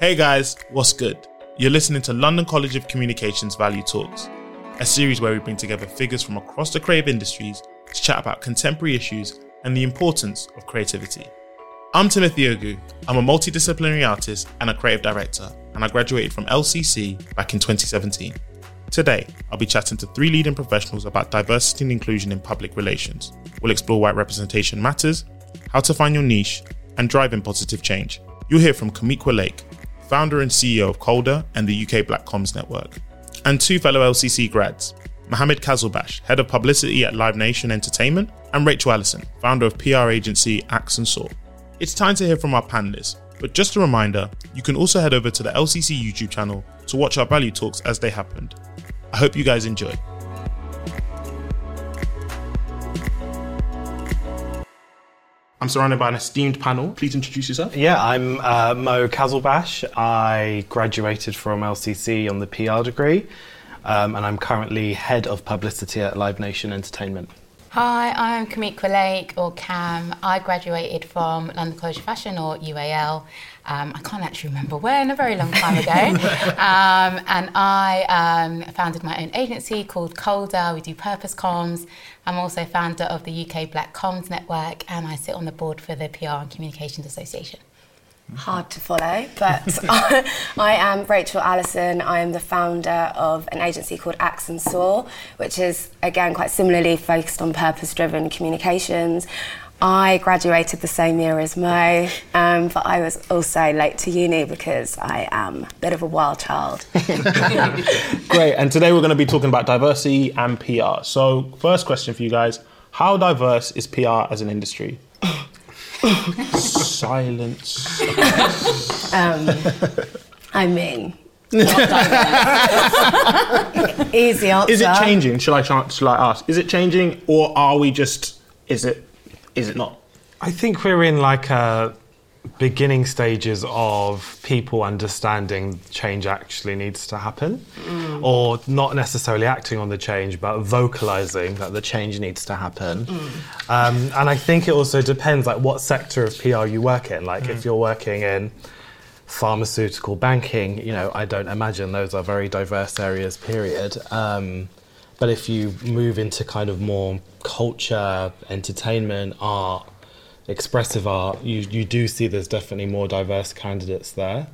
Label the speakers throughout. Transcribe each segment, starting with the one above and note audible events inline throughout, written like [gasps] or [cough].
Speaker 1: Hey guys, what's good? You're listening to London College of Communications Value Talks, a series where we bring together figures from across the creative industries to chat about contemporary issues and the importance of creativity. I'm Timothy Ogu. I'm a multidisciplinary artist and a creative director, and I graduated from LCC back in 2017. Today, I'll be chatting to three leading professionals about diversity and inclusion in public relations. We'll explore why representation matters, how to find your niche, and driving positive change. You'll hear from Kamiqua Lake, founder and CEO of Coldr and the UK Black Comms Network, and two fellow LCC grads, Mohammad Qazalbash, head of publicity at Live Nation Entertainment, and Rachel Allison, founder of PR agency Axe and Saw. It's time to hear from our panelists, but just a reminder, you can also head over to the LCC YouTube channel to watch our value talks as they happened. I hope you guys enjoy. I'm surrounded by an esteemed panel. Please introduce yourself.
Speaker 2: Yeah, I'm uh, Mo Qazalbash. I graduated from LCC on the PR degree, um, and I'm currently head of publicity at Live Nation Entertainment.
Speaker 3: Hi, I'm Kamiqua Lake, or Cam. I graduated from London College of Fashion, or UAL. Um, I can't actually remember when, a very long time ago. [laughs] um, and I um, founded my own agency called Coldr. We do purpose comms. I'm also founder of the UK Black Comms Network, and I sit on the board for the PR and Communications Association
Speaker 4: hard to follow, but [laughs] I am Rachel Allison. I am the founder of an agency called Axe and Saw, which is again quite similarly focused on purpose-driven communications. I graduated the same year as Mo, um, but I was also late to uni because I am a bit of a wild child. [laughs]
Speaker 1: Great, and today we're going to be talking about diversity and PR. So, first question for you guys How diverse is PR as an industry? Silence.
Speaker 4: Um, I mean, [laughs] easy answer.
Speaker 1: Is it changing? Shall I, shall I ask? Is it changing, or are we just? Is it? Is it not?
Speaker 2: I think we're in like a beginning stages of people understanding change actually needs to happen mm. or not necessarily acting on the change but vocalizing that the change needs to happen mm. um, and i think it also depends like what sector of pr you work in like mm. if you're working in pharmaceutical banking you know i don't imagine those are very diverse areas period um, but if you move into kind of more culture entertainment art expressive art, you, you do see there's definitely more diverse candidates there.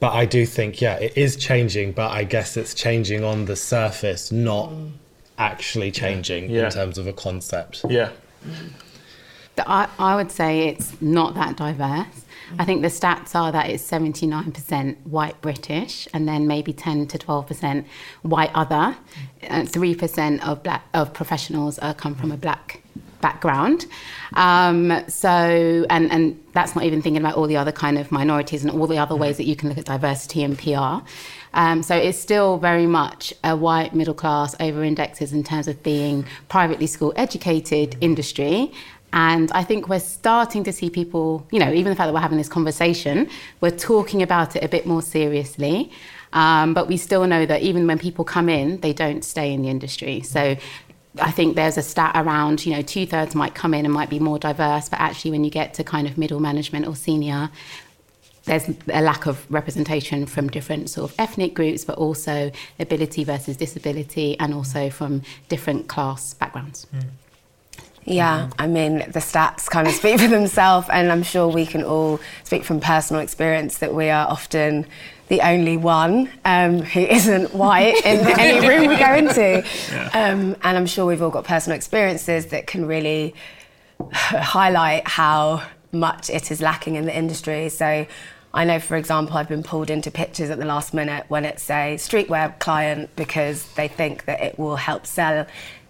Speaker 2: But I do think, yeah, it is changing, but I guess it's changing on the surface, not mm. actually changing yeah. in terms of a concept.
Speaker 1: Yeah.
Speaker 3: I, I would say it's not that diverse. I think the stats are that it's 79% white British and then maybe 10 to 12% white other. And 3% of black of professionals come from a black background. Um, so, and, and that's not even thinking about all the other kind of minorities and all the other ways that you can look at diversity in PR. Um, so it's still very much a white middle class over indexes in terms of being privately school educated industry. And I think we're starting to see people, you know, even the fact that we're having this conversation, we're talking about it a bit more seriously. Um, but we still know that even when people come in, they don't stay in the industry. So I think there's a stat around, you know, two thirds might come in and might be more diverse, but actually, when you get to kind of middle management or senior, there's a lack of representation from different sort of ethnic groups, but also ability versus disability, and also from different class backgrounds. Mm.
Speaker 4: Yeah, I mean, the stats kind of speak for themselves, and I'm sure we can all speak from personal experience that we are often the only one um, who isn't white in [laughs] any room we go into. Yeah. Um, and I'm sure we've all got personal experiences that can really [sighs] highlight how much it is lacking in the industry. So I know, for example, I've been pulled into pictures at the last minute when it's a streetwear client because they think that it will help sell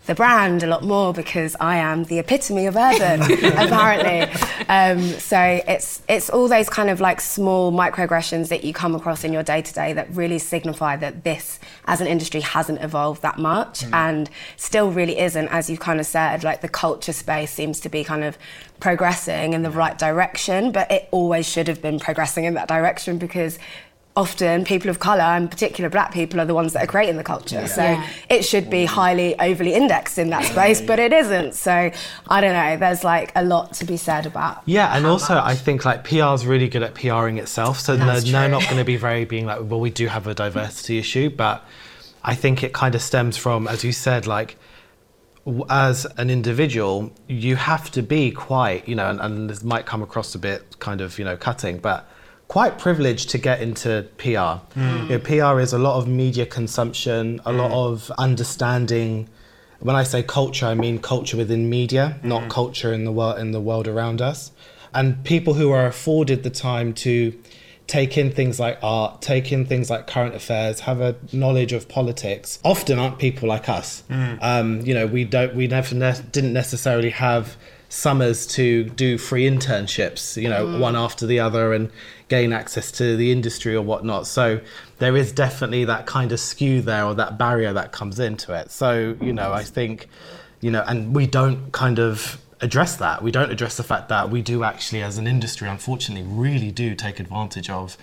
Speaker 4: the brand a lot more because I am the epitome of urban, [laughs] apparently. Um, so it's it's all those kind of like small microaggressions that you come across in your day to day that really signify that this, as an industry, hasn't evolved that much mm. and still really isn't. As you've kind of said, like the culture space seems to be kind of progressing in the right direction, but it always should have been progressing in that direction because often people of colour and particular black people are the ones that are creating the culture. So
Speaker 3: Yeah.
Speaker 4: it should be highly overly indexed in that space, but it isn't. So I don't know, there's like a lot to be said about
Speaker 2: Yeah, and also
Speaker 4: much.
Speaker 2: I think like PR is really good at PRing itself. So they're,
Speaker 4: That's
Speaker 2: they're not going to be [laughs] very being like, well, we do have a diversity issue, but I think it kind of stems from, as you said, like as an individual, you have to be quite, you know, and, and this might come across a bit kind of, you know, cutting, but quite privileged to get into PR. Mm. You know, PR is a lot of media consumption, a lot mm. of understanding. When I say culture, I mean culture within media, not mm. culture in the world in the world around us. And people who are afforded the time to take in things like art, take in things like current affairs, have a knowledge of politics. Often aren't people like us. Um, you know, we don't, we never ne- didn't necessarily have summers to do free internships, you know, one after the other, and gain access to the industry or whatnot. So there is definitely that kind of skew there, or that barrier that comes into it. So you know, I think, you know, and we don't kind of address that. We don't address the fact that we do actually, as an industry, unfortunately, really do take advantage of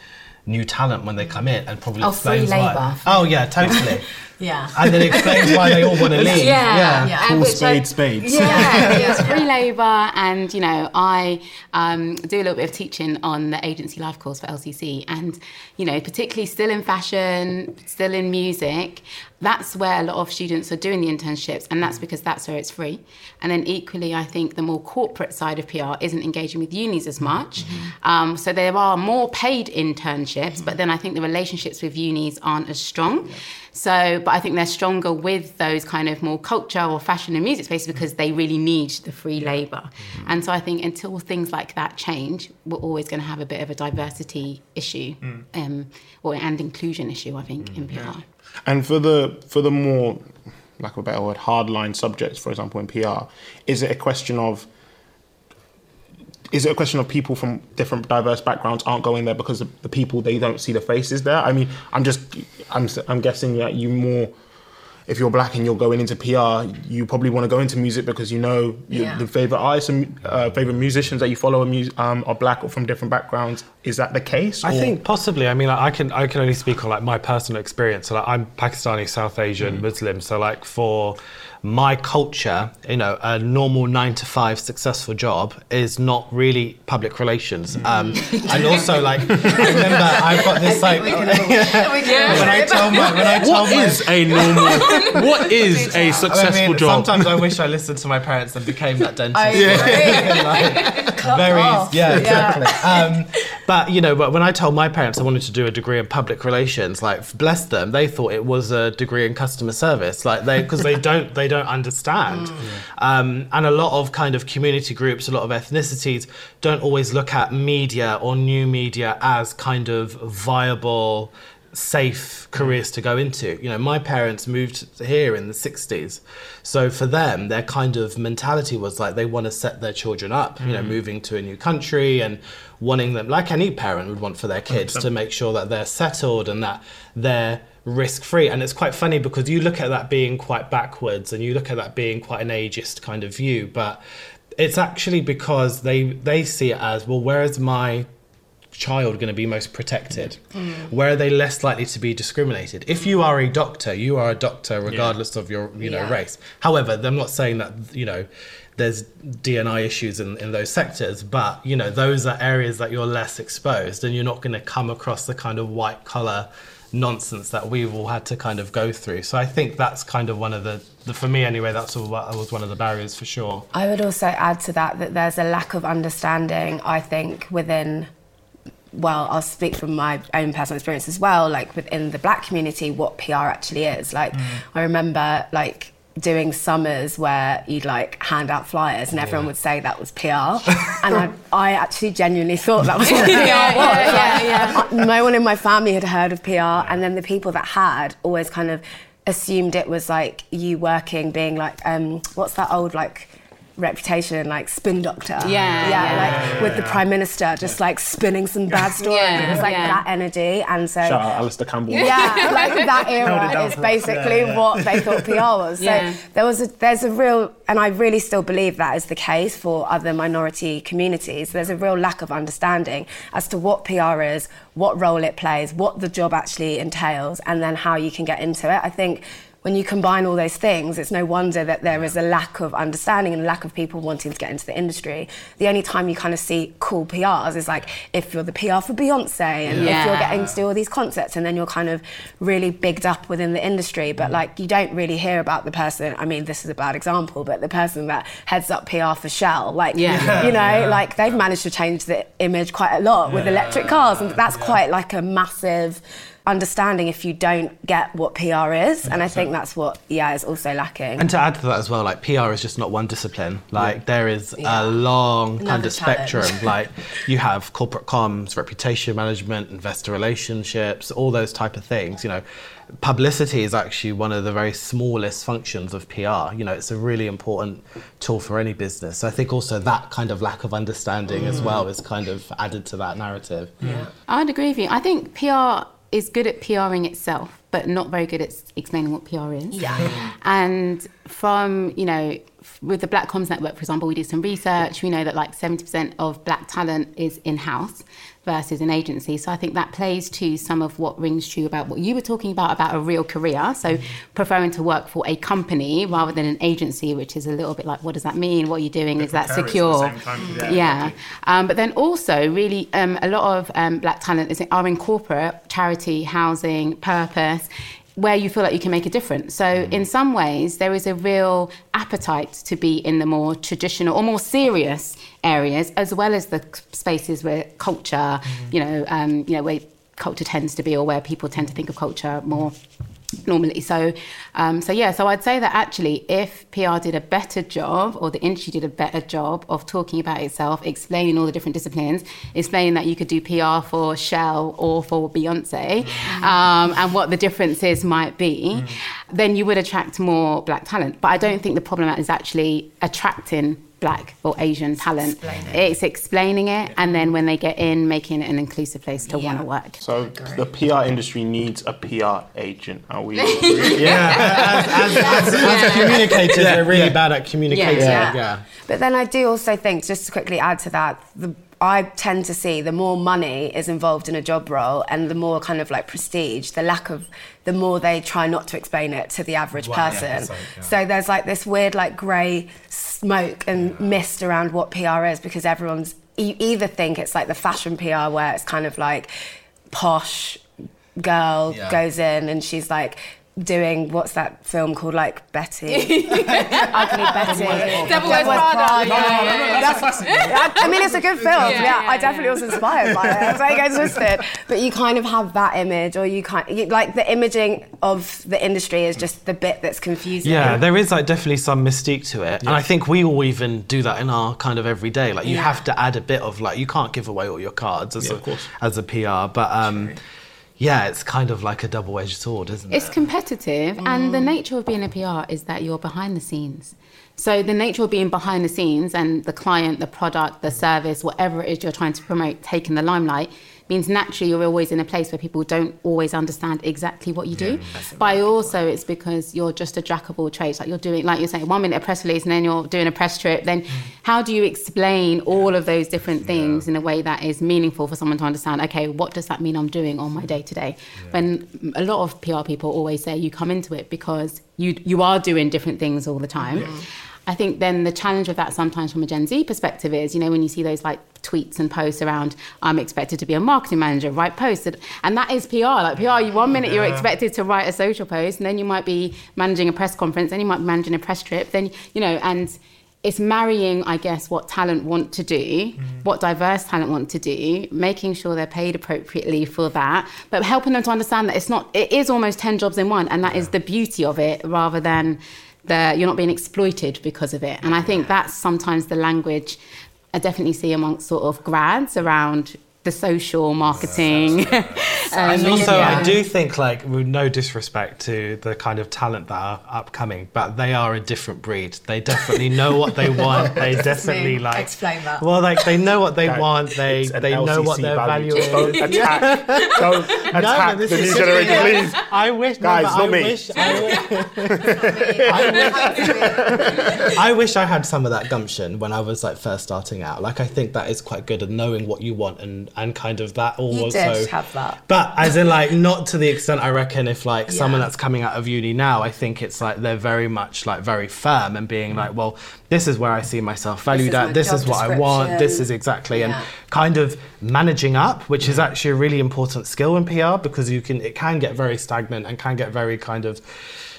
Speaker 2: new talent when they come in, and probably
Speaker 3: Oh, free
Speaker 2: explains why. Oh yeah, totally. [laughs]
Speaker 5: Yeah.
Speaker 2: and then explains why they all want to [laughs] leave.
Speaker 3: Yeah,
Speaker 5: Yeah.
Speaker 3: and
Speaker 1: Call
Speaker 3: which I-
Speaker 1: spades spades.
Speaker 3: Yeah, [laughs] it's free labour, and you know, I um, do a little bit of teaching on the agency life course for LCC, and you know, particularly still in fashion, still in music. That's where a lot of students are doing the internships, and that's because that's where it's free. And then equally, I think the more corporate side of PR isn't engaging with unis as much. Um, so there are more paid internships, but then I think the relationships with unis aren't as strong. So, but I think they're stronger with those kind of more culture or fashion and music spaces because they really need the free labour. Mm-hmm. And so I think until things like that change, we're always going to have a bit of a diversity issue mm. um, or and inclusion issue. I think mm, in PR.
Speaker 1: And for the for the more, lack of a better word, hardline subjects, for example, in PR, is it a question of is it a question of people from different diverse backgrounds aren't going there because of the people they don't see the faces there? I mean, I'm just I'm I'm guessing that you more if you're black and you're going into PR, you probably want to go into music because you know you,
Speaker 5: Yeah.
Speaker 1: the favorite artists and uh, favorite musicians that you follow are, mu- um, are black or from different backgrounds. Is that the case?
Speaker 2: I think possibly. I mean, like, I can I can only speak on like my personal experience. So, like, I'm Pakistani, South Asian, Muslim. So like for my culture, you know, a normal nine to five successful job is not really public relations. Um, [laughs] and also, like, I remember I've got this like [laughs] when I tell my when I tell
Speaker 1: What
Speaker 2: my
Speaker 1: is a normal? [laughs] what is a successful
Speaker 2: I mean,
Speaker 1: job?
Speaker 2: Sometimes I wish I listened to my parents and became that dentist.
Speaker 4: I
Speaker 2: Like, very,
Speaker 4: off.
Speaker 2: yeah, exactly. Um, but you know, but when I told my parents I wanted to do a degree in public relations, like bless them, they thought it was a degree in customer service, like they because they don't they don't understand. Um, and a lot of kind of community groups, a lot of ethnicities don't always look at media or new media as kind of viable safe careers to go into. You know, my parents moved here in the 60s. So for them, their kind of mentality was like they want to set their children up, you know, mm. moving to a new country and wanting them, like any parent would want for their kids, to make sure that they're settled and that they're risk free. And it's quite funny because you look at that being quite backwards and you look at that being quite an ageist kind of view, but it's actually because they they see it as well where is my child going to be most protected? Mm. Where are they less likely to be discriminated? If you are a doctor, you are a doctor regardless of your you know
Speaker 5: Yeah.
Speaker 2: race. However, I'm not saying that you know there's DNI issues in, in those sectors, but you know those are areas that you're less exposed, and you're not going to come across the kind of white collar nonsense that we've all had to kind of go through. So I think that's kind of one of the, the for me anyway, that's all, that was one of the barriers for sure.
Speaker 4: I would also add to that that there's a lack of understanding, I think, within, well, I'll speak from my own personal experience as well, like within the black community, what PR actually is. Like, I remember, like, doing summers where you'd like hand out flyers and everyone would say that was PR [laughs] and I, I actually genuinely thought that was [laughs] what PR was
Speaker 3: yeah, yeah,
Speaker 4: Like, no one in my family had heard of PR and then the people that had always kind of assumed it was like you working being like um what's that old like reputation like spin doctor.
Speaker 3: Yeah,
Speaker 4: yeah,
Speaker 3: yeah.
Speaker 4: like with the prime minister, just like spinning some bad [laughs] stories.
Speaker 3: Yeah,
Speaker 4: it's like
Speaker 3: yeah.
Speaker 4: that energy, and so
Speaker 1: Shout out Alastair Campbell.
Speaker 4: yeah, like [laughs] that era is basically
Speaker 1: yeah, yeah.
Speaker 4: what they thought PR was. [laughs] So
Speaker 3: Yeah.
Speaker 4: there was a, there's a real, and I really still believe that is the case for other minority communities. There's a real lack of understanding as to what PR is, what role it plays, what the job actually entails, and then how you can get into it. I think. When you combine all those things, it's no wonder that there is a lack of understanding and a lack of people wanting to get into the industry. The only time you kind of see cool PRs is like if you're the PR for Beyonce and if you're getting to do all these concerts and then you're kind of really bigged up within the industry. But like you don't really hear about the person i mean this is a bad example but the person that heads up pr for shell like
Speaker 3: Yeah.
Speaker 4: you know like they've managed to change the image quite a lot with electric cars. And that's quite like a massive understanding if you don't get what pr is and i think that's what yeah is also lacking
Speaker 2: And to add to that as well, like PR is just not one discipline. Like there is
Speaker 4: Yeah.
Speaker 2: a long
Speaker 4: Another
Speaker 2: kind of spectrum.
Speaker 4: challenge.
Speaker 2: like [laughs] you have corporate comms, reputation management, investor relationships, all those type of things. You know, publicity is actually one of the very smallest functions of PR. You know, it's a really important tool for any business. So I think also that kind of lack of understanding as mm. well is kind of added to that narrative. Yeah.
Speaker 3: I would agree with you. I think PR is good at PRing itself, but not very good at explaining what PR is.
Speaker 4: Yeah. Mm-hmm.
Speaker 3: And from, you know, f- with the Black Comms Network, for example, we did some research. We know that like 70% of black talent is in house versus an agency. So I think that plays to some of what rings true about what you were talking about, about a real career. So preferring to work for a company rather than an agency, which is a little bit like, what does that mean? What are you doing? Is that
Speaker 1: precarious at the
Speaker 3: secure?
Speaker 1: yeah.
Speaker 3: Yeah. Um, but then also, really, um, a lot of um, black talent is, are in corporate, charity, housing, purpose, where you feel like you can make a difference. So, in some ways, there is a real appetite to be in the more traditional or more serious areas, as well as the spaces where culture, you know, um, you know, where culture tends to be, or where people tend to think of culture more normally. So, um, so yeah. So I'd say that actually, if PR did a better job, or the industry did a better job of talking about itself, explaining all the different disciplines, explaining that you could do PR for Shell or for Beyonce, um, and what the differences might be, then you would attract more black talent. But I don't think the problem is actually attracting black or Asian talent. It's explaining it, and then when they get in, making it an inclusive place to want to work.
Speaker 1: So the PR industry needs a PR agent. Are we? [laughs]
Speaker 2: Yeah, as, as, as, as communicators, they're really bad at communicating.
Speaker 3: Yeah.
Speaker 2: yeah.
Speaker 4: But then I do also think, just to quickly add to that, the, I tend to see the more money is involved in a job role and the more kind of like prestige, the lack of, the more they try not to explain it to the average person. So there's like this weird, like grey smoke and mist around what PR is because everyone's, you either think it's like the fashion PR where it's kind of like posh girl
Speaker 2: Yeah.
Speaker 4: goes in and she's like, doing what's that film called like Betty [laughs] Ugly Betty
Speaker 3: Devil Wears Prada. Yeah, yeah, yeah.
Speaker 4: That's- I, I mean, it's a good film. Yeah,
Speaker 3: Yeah,
Speaker 4: I
Speaker 3: yeah,
Speaker 4: definitely was inspired by it. I was like, I twisted. But you kind of have that image, or you kind you, like the imaging of the industry is just the bit that's confusing.
Speaker 2: Yeah, there is like definitely some mystique to it, and I think we all even do that in our kind of everyday. Like you
Speaker 4: Yeah.
Speaker 2: have to add a bit of like you can't give away all your cards as
Speaker 1: Yeah,
Speaker 2: a
Speaker 1: of course.
Speaker 2: as a PR, but um, yeah, it's kind of like a double-edged sword, isn't
Speaker 3: It's
Speaker 2: it?
Speaker 3: It's competitive, and the mm. nature of being a PR is that you're behind the scenes. So the nature of being behind the scenes and the client, the product, the service, whatever it is you're trying to promote, taking the limelight, means naturally you're always in a place where people don't always understand exactly what you do. But also it's because you're just a jack of all trades. Like you're doing, like you're saying, one minute a press release and then you're doing a press trip. Then how do you explain all of those different things in a way that is meaningful for someone to understand? Okay, what does that mean I'm doing on my day to day? When a lot of PR people always say you come into it because you you are doing different things all the time. I think then the challenge with that sometimes from a Gen Z perspective is, you know, when you see those like tweets and posts around, I'm expected to be a marketing manager, write posts, and- that is PR. Like PR, you, one minute you're expected to write a social post, and then you might be managing a press conference, then you might be managing a press trip, then you know, and it's marrying, I guess, what talent want to do, mm. what diverse talent want to do, making sure they're paid appropriately for that, but helping them to understand that it's not, it is almost 10 jobs in one, and that is the beauty of it rather than the, you're not being exploited because of it. And I think that's sometimes the language I definitely see amongst sort of grads around the social marketing. [laughs]
Speaker 2: and
Speaker 3: um,
Speaker 2: also,
Speaker 3: yeah.
Speaker 2: I do think, like, with no disrespect to the kind of talent that are upcoming, but they are a different breed. They definitely know what they [laughs] want. They definitely
Speaker 5: mean?
Speaker 2: like.
Speaker 5: Explain that.
Speaker 2: Well, like they know what they
Speaker 1: Guys,
Speaker 2: want. They
Speaker 1: it's an
Speaker 2: they know what
Speaker 1: LCC
Speaker 2: their value
Speaker 1: Just Don't
Speaker 2: is.
Speaker 1: attack, [laughs] don't attack
Speaker 2: but this
Speaker 1: the
Speaker 2: is
Speaker 1: new
Speaker 2: such a-
Speaker 1: generation, please.
Speaker 2: I wish,
Speaker 1: Guys,
Speaker 2: no, but
Speaker 1: not
Speaker 2: I
Speaker 1: me.
Speaker 2: Wish, I, I wish I had some of that gumption when I was like first starting out. Like I think that is quite good at knowing what you want and and kind of that
Speaker 5: You
Speaker 2: also.
Speaker 5: did have that.
Speaker 2: But as in like not to the extent I reckon if like someone that's coming out of uni now, I think it's like they're very much like very firm and being like, well, this is where I see myself valued
Speaker 4: is my
Speaker 2: at. This is what I want. This is exactly and kind of managing up, which is actually a really important skill in PR because you can it can get very stagnant and can get very kind of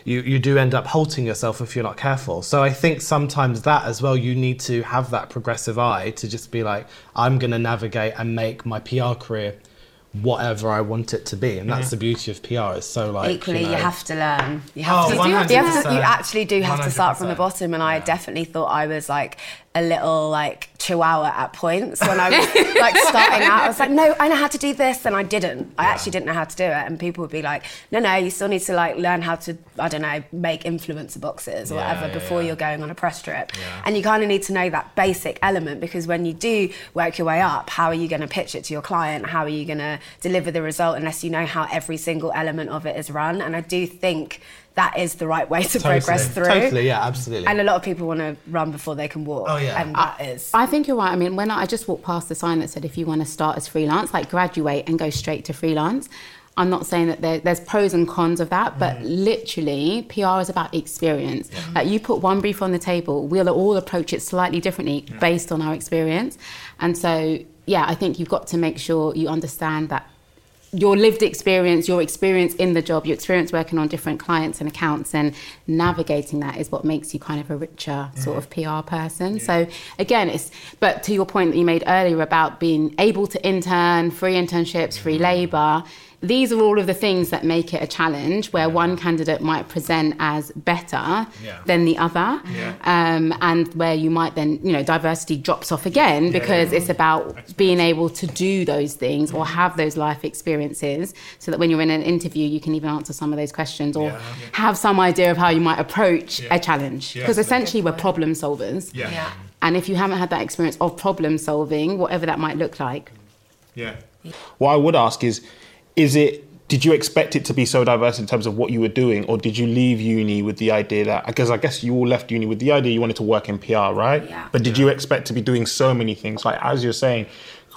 Speaker 2: you, you do end up halting yourself if you're not careful. So I think sometimes that as well, you need to have that progressive eye to just be like, I'm going to navigate and make my PR career whatever I want it to be. And that's the beauty of PR. It's so like
Speaker 4: Equally, you,
Speaker 2: know-
Speaker 4: have to learn. You have
Speaker 2: Oh,
Speaker 4: to.
Speaker 2: 100%.
Speaker 4: You, have to, you actually do have to start from the bottom. And I definitely thought I was like a little like chihuahua at points when I was [laughs] like starting out. I was like, no, I know how to do this, and I didn't. I actually didn't know how to do it. And people would be like, no, no, you still need to like learn how to, I don't know, make influencer boxes or
Speaker 2: Yeah,
Speaker 4: whatever
Speaker 2: yeah,
Speaker 4: before
Speaker 2: yeah.
Speaker 4: you're going on a press trip.
Speaker 2: Yeah.
Speaker 4: And you kind of need to know that basic element because when you do work your way up, how are you going to pitch it to your client? How are you going to deliver the result unless you know how every single element of it is run? And I do think that is the right way to
Speaker 2: Totally.
Speaker 4: progress through.
Speaker 2: Totally, yeah, absolutely.
Speaker 4: And a lot of people want to run before they can walk.
Speaker 2: Oh, yeah.
Speaker 4: And that is.
Speaker 3: I think you're right. I mean, when I, I just walked past the sign that said if you want to start as freelance, like graduate and go straight to freelance. I'm not saying that there, there's pros and cons of that, but mm-hmm. literally, PR is about experience. Like you put one brief on the table, we'll all approach it slightly differently based on our experience. And so, yeah, I think you've got to make sure you understand that your lived experience, your experience in the job, your experience working on different clients and accounts and navigating that is what makes you kind of a richer sort of PR person. So again, it's but to your point that you made earlier about being able to intern, free internships, free mm. labor, these are all of the things that make it a challenge where one candidate might present as better
Speaker 1: Yeah.
Speaker 3: than the other
Speaker 1: Yeah.
Speaker 3: um, and where you might then you know diversity drops off again because it's about being able to do those things or have those life experiences so that when you're in an interview you can even answer some of those questions or
Speaker 1: Yeah.
Speaker 3: have some idea of how you might approach
Speaker 1: Yeah.
Speaker 3: a challenge
Speaker 1: Yeah.
Speaker 3: because essentially we're problem solvers
Speaker 1: Yeah.
Speaker 5: Yeah.
Speaker 3: and if you haven't had that experience of problem solving whatever that might look like
Speaker 1: Yeah. What I would ask is, is it? Did you expect it to be so diverse in terms of what you were doing, or did you leave uni with the idea that? Because I guess you all left uni with the idea you wanted to work in PR, right?
Speaker 4: Yeah.
Speaker 1: But did you expect to be doing so many things? Like as you're saying,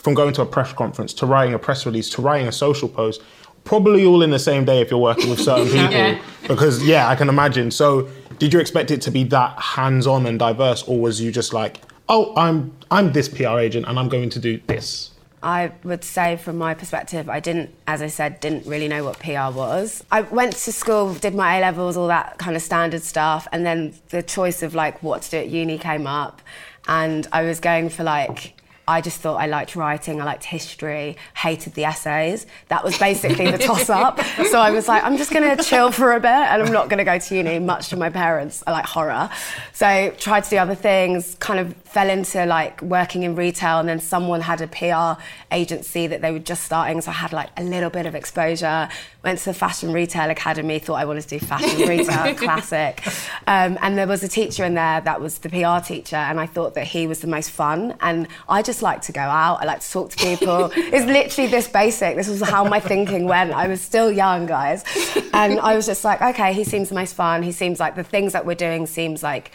Speaker 1: from going to a press conference to writing a press release to writing a social post, probably all in the same day if you're working with certain [laughs] people.
Speaker 3: Yeah.
Speaker 1: Because yeah, I can imagine. So did you expect it to be that hands-on and diverse, or was you just like, oh, I'm I'm this PR agent and I'm going to do this?
Speaker 4: I would say, from my perspective, I didn't, as I said, didn't really know what PR was. I went to school, did my A levels, all that kind of standard stuff, and then the choice of like what to do at uni came up, and I was going for like. I just thought I liked writing, I liked history, hated the essays. That was basically the toss up. [laughs] So I was like, I'm just gonna chill for a bit and I'm not gonna go to uni, much to my parents. I like horror. So tried to do other things, kind of fell into like working in retail and then someone had a PR agency that they were just starting. So I had like a little bit of exposure. Went to the Fashion Retail Academy, thought I wanted to do fashion [laughs] retail, classic. Um, and there was a teacher in there that was the PR teacher, and I thought that he was the most fun. And I just like to go out, I like to talk to people. [laughs] it's literally this basic. This was how my thinking went. I was still young, guys. And I was just like, okay, he seems the most fun. He seems like the things that we're doing seems like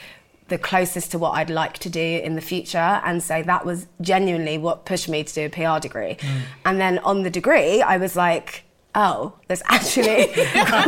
Speaker 4: the closest to what I'd like to do in the future. And so that was genuinely what pushed me to do a PR degree. Mm. And then on the degree, I was like, oh, there's actually [laughs] [laughs] not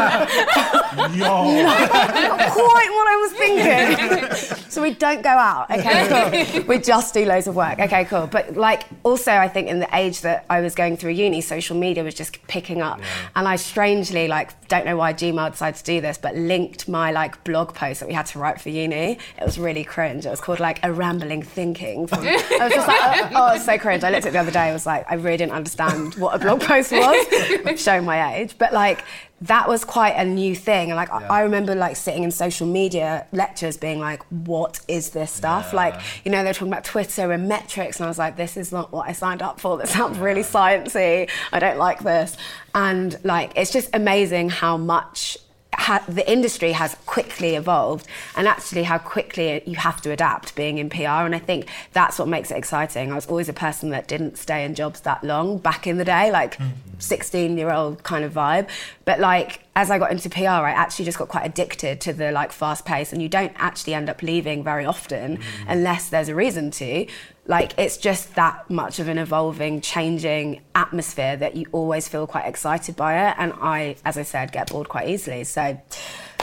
Speaker 4: quite what I was thinking. [laughs] so we don't go out. [laughs] Okay, cool. We just do loads of work. Okay, cool. But like also I think in the age that I was going through uni, social media was just picking up. And I strangely like don't know why Gmail decided to do this, but linked my like blog post that we had to write for uni. It was really cringe. It was called like a rambling thinking. From, I was just like, oh, oh, it's so cringe. I looked at it the other day. I was like, I really didn't understand what a blog post was. [laughs] Showing my age, but like that was quite a new thing. And like I- I remember like sitting in social media lectures being like, what is this stuff? Like, you know, they're talking about Twitter and metrics, and I was like, this is not what I signed up for. That sounds really sciencey. I don't like this. And like it's just amazing how much ha- the industry has quickly evolved and actually how quickly you have to adapt being in PR. And I think that's what makes it exciting. I was always a person that didn't stay in jobs that long back in the day, like mm-hmm. 16 year old kind of vibe. But like, as I got into PR, I actually just got quite addicted to the like fast pace, and you don't actually end up leaving very often unless there's a reason to. Like, it's just that much of an evolving, changing atmosphere that you always feel quite excited by it. And I, as I said, get bored quite easily. So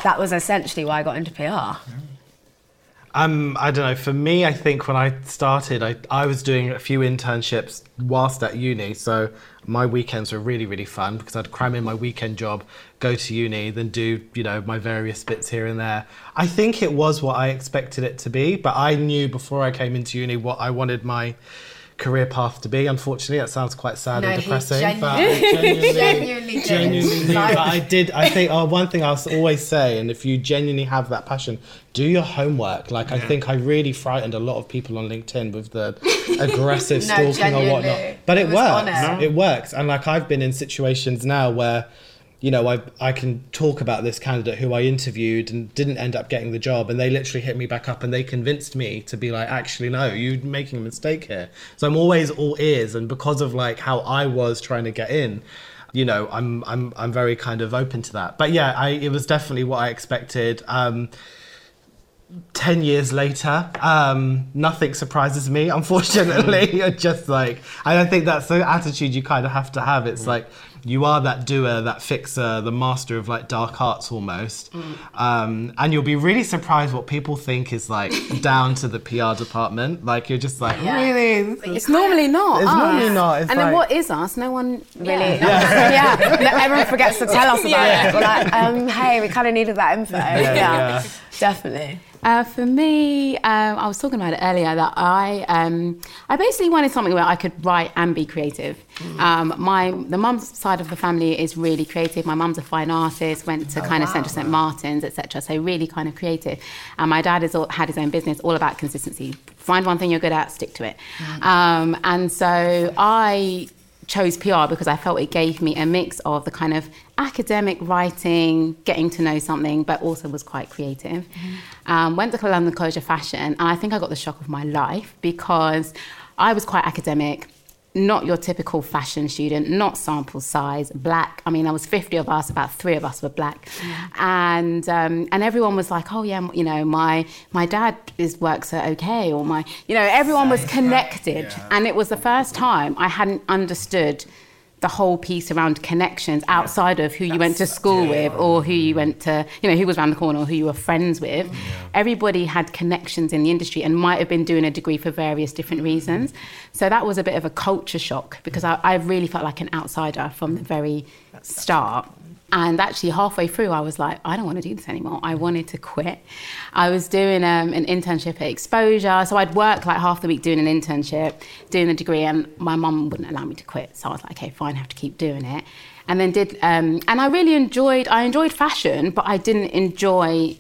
Speaker 4: that was essentially why I got into PR.
Speaker 2: Um, I don't know. For me, I think when I started, I, I was doing a few internships whilst at uni. So my weekends were really, really fun because I'd cram in my weekend job, go to uni, then do, you know, my various bits here and there. I think it was what I expected it to be, but I knew before I came into uni what I wanted my career path to be. Unfortunately, that sounds quite sad
Speaker 4: No,
Speaker 2: and
Speaker 4: he
Speaker 2: depressing. but I
Speaker 4: genuinely- [laughs]
Speaker 2: genuinely,
Speaker 4: genuinely did.
Speaker 2: genuinely But I did. I think oh, one thing I'll always say, and if you genuinely have that passion, do your homework. Like I think I really frightened a lot of people on LinkedIn with the [laughs] aggressive
Speaker 4: No,
Speaker 2: stalking or whatnot.
Speaker 4: genuinely.
Speaker 2: But
Speaker 4: It
Speaker 2: it,
Speaker 4: was
Speaker 2: works.
Speaker 4: honest.
Speaker 2: It works. And like I've been in situations now where. You know, I I can talk about this candidate who I interviewed and didn't end up getting the job, and they literally hit me back up and they convinced me to be like, actually, no, you're making a mistake here. So I'm always all ears, and because of like how I was trying to get in, you know, I'm I'm I'm very kind of open to that. But yeah, I it was definitely what I expected. Um, 10 years later um, nothing surprises me [laughs] unfortunately [laughs] You're just like i don't think that's the attitude you kind of have to have it's like you are that doer that fixer the master of like dark arts almost um, and you'll be really surprised what people think is like [laughs] down to the pr department like you're just like really This
Speaker 3: It's normally not.
Speaker 2: It's
Speaker 3: us.
Speaker 2: normally not, it's
Speaker 3: and then what is us? No one really. [laughs] [laughs]
Speaker 4: yeah. No, everyone forgets to tell us about it. We're like, um, hey, we kind of needed that info. Yeah,
Speaker 2: yeah.
Speaker 4: definitely.
Speaker 3: Uh, for me, um, I was talking about it earlier that I um, I basically wanted something where I could write and be creative. Um, my the mum's side of the family is really creative. My mum's a fine artist, went to kind of Central St Martins, etc. So really kind of creative. And my dad has all, had his own business, all about consistency. Find one thing you're good at, stick to it. Um, and so I chose PR because I felt it gave me a mix of the kind of academic writing, getting to know something, but also was quite creative. Um, went to London College of Fashion, and I think I got the shock of my life because I was quite academic. Not your typical fashion student, not sample size, black. I mean, there was 50 of us, about three of us were black, and um, and everyone was like, oh yeah, you know, my my dad is works at OK, or my, you know, everyone was connected, and it was the first time I hadn't understood the whole piece around connections outside of who you went to school with or who you mm. went to, you know, who was around the corner or who you were friends with. Everybody had connections in the industry and might have been doing a degree for various different reasons. Mm. So that was a bit of a culture shock because I, I really felt like an outsider from the very start. And actually, halfway through, I was like, I don't want to do this anymore. I wanted to quit. I was doing um, an internship at Exposure. So I'd work like half the week doing an internship, doing the degree, and my mum wouldn't allow me to quit. So I was like, okay, fine, I have to keep doing it. And then did, um, and I really enjoyed, I enjoyed fashion, but I didn't enjoy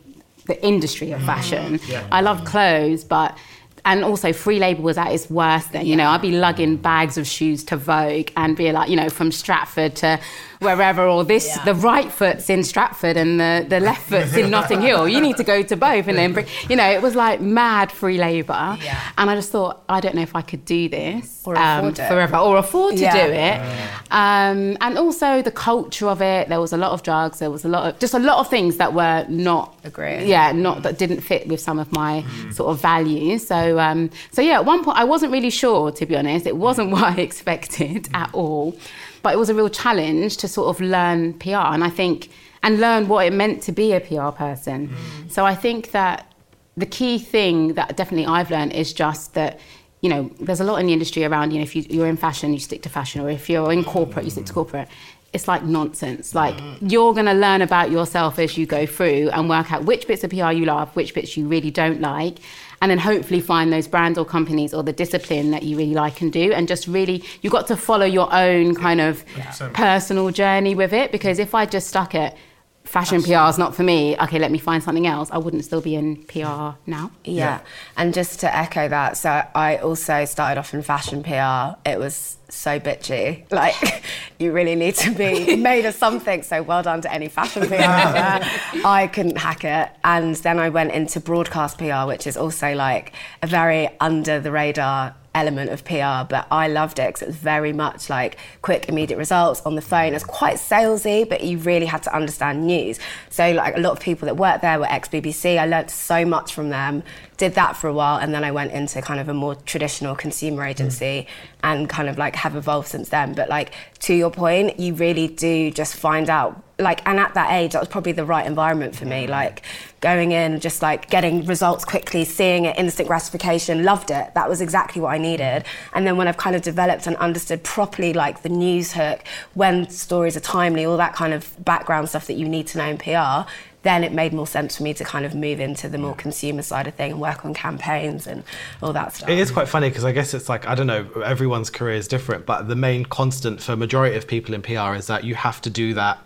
Speaker 3: the industry of fashion. I love clothes, but and also free label was at its worst then you know i'd be lugging bags of shoes to vogue and be like you know from stratford to wherever or this the right foot's in stratford and the, the left foot's in notting hill. You need to go to both and then bring you know it was like mad free labor.
Speaker 4: Yeah.
Speaker 3: and i just thought i don't know if i could do this
Speaker 4: Or it.
Speaker 3: forever or afford to
Speaker 4: Yeah.
Speaker 3: do it. Um, and also the culture of it. There was a lot of drugs. There was a lot of just a lot of things that were not
Speaker 4: Agree.
Speaker 3: yeah not that didn't fit with some of my sort of values. So um, so yeah at one point i wasn't really sure to be honest. It wasn't [laughs] what i expected mm. at all. But it was a real challenge to sort of learn pr and i think and learn what it meant to be a pr person. Mm. So i think that the key thing that definitely i've learned is just that you know there's a lot in the industry around you know if you, you're in fashion you stick to fashion. Or if you're in corporate you stick to corporate. It's like nonsense. Like mm. you're going to learn about yourself as you go through and work out which bits of PR you love, which bits you really don't like, and then hopefully find those brands or companies or the discipline that you really like and do and just really you've got to follow your own kind of
Speaker 1: 100%.
Speaker 3: personal journey with it because if I just stuck at fashion PR is not for me, okay, let me find something else, I wouldn't still be in PR now.
Speaker 4: Yeah. And just to echo that, so I also started off in fashion PR. It was so bitchy. Like, [laughs] you really need to be [laughs] made of something. So, well done to any fashion [laughs] PR. out. I couldn't hack it. And then I went into broadcast PR, which is also like a very under the radar element of PR, but I loved it because it was very much like quick, immediate results on the phone. It's quite salesy, but you really had to understand news. So like a lot of people that worked there were ex BBC. I learned so much from them. Did that for a while, and then I went into kind of a more traditional consumer mm. agency and kind of like have evolved since then. But like to your point, you really do just find out like and at that age that was probably the right environment for me. Like going in just like getting results quickly seeing it instant gratification loved it. That was exactly what i needed. And then when i've kind of developed and understood properly like the news hook when stories are timely all that kind of background stuff that you need to know in pr then it made more sense for me to kind of move into the more consumer side of thing and work on campaigns and all that stuff.
Speaker 2: It is quite funny because I guess it's like I don't know everyone's career is different, but the main constant for majority of people in PR is that you have to do that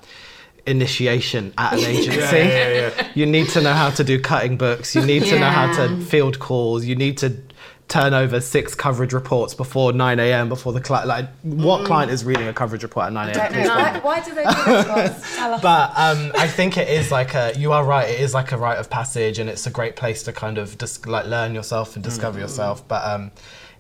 Speaker 2: initiation at an agency. [laughs] You need to know how to do cutting books. You need to know how to field calls. You need to turn over six coverage reports before 9 a.m. before the client. Like, what client is reading a coverage report at 9 a.m.? Please tell me.
Speaker 4: why, why do they do that [laughs] us?
Speaker 2: But um, I think it is like a. You are right. It is like a rite of passage, and it's a great place to kind of dis- like learn yourself and discover yourself. But um,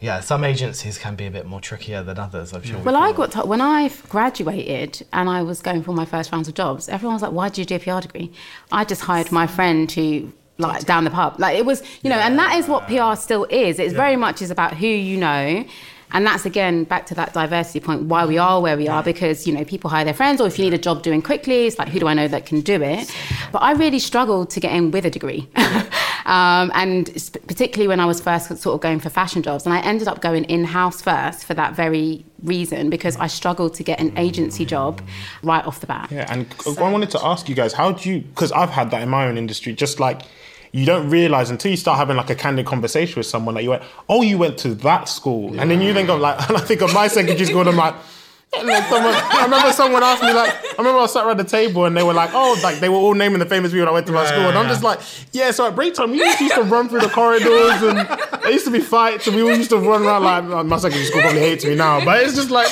Speaker 2: yeah, some agencies can be a bit more trickier than others. I'm sure. we
Speaker 3: Well, I got to, when I graduated and I was going for my first rounds of jobs. Everyone was like, "Why did you do a PR degree?" I just hired my friend to like down the pub. Like it was, you know, and that is what PR still is. It's very much is about who you know. And that's again back to that diversity point, why we are where we are, because you know people hire their friends, or if you need a job doing quickly, it's like who do I know that can do it? But I really struggled to get in with a degree, [laughs] um, and sp- particularly when I was first sort of going for fashion jobs, and I ended up going in house first for that very reason because I struggled to get an agency job right off the bat.
Speaker 1: Yeah, and I wanted to ask you guys, how do you? Because I've had that in my own industry. Just like you don't realize until you start having like a candid conversation with someone that you went, oh, you went to that school, and then you think of like, [laughs] and I think of my secondary school, and I'm like. and then someone, I remember someone asked me like, I remember I sat around the table and they were like, oh, like they were all naming the famous people that went to my school, and I'm just like, yeah. So at break time, we used to run through the corridors, and there used to be fights, and we all used to run around like my secondary school probably hates me now, but it's just like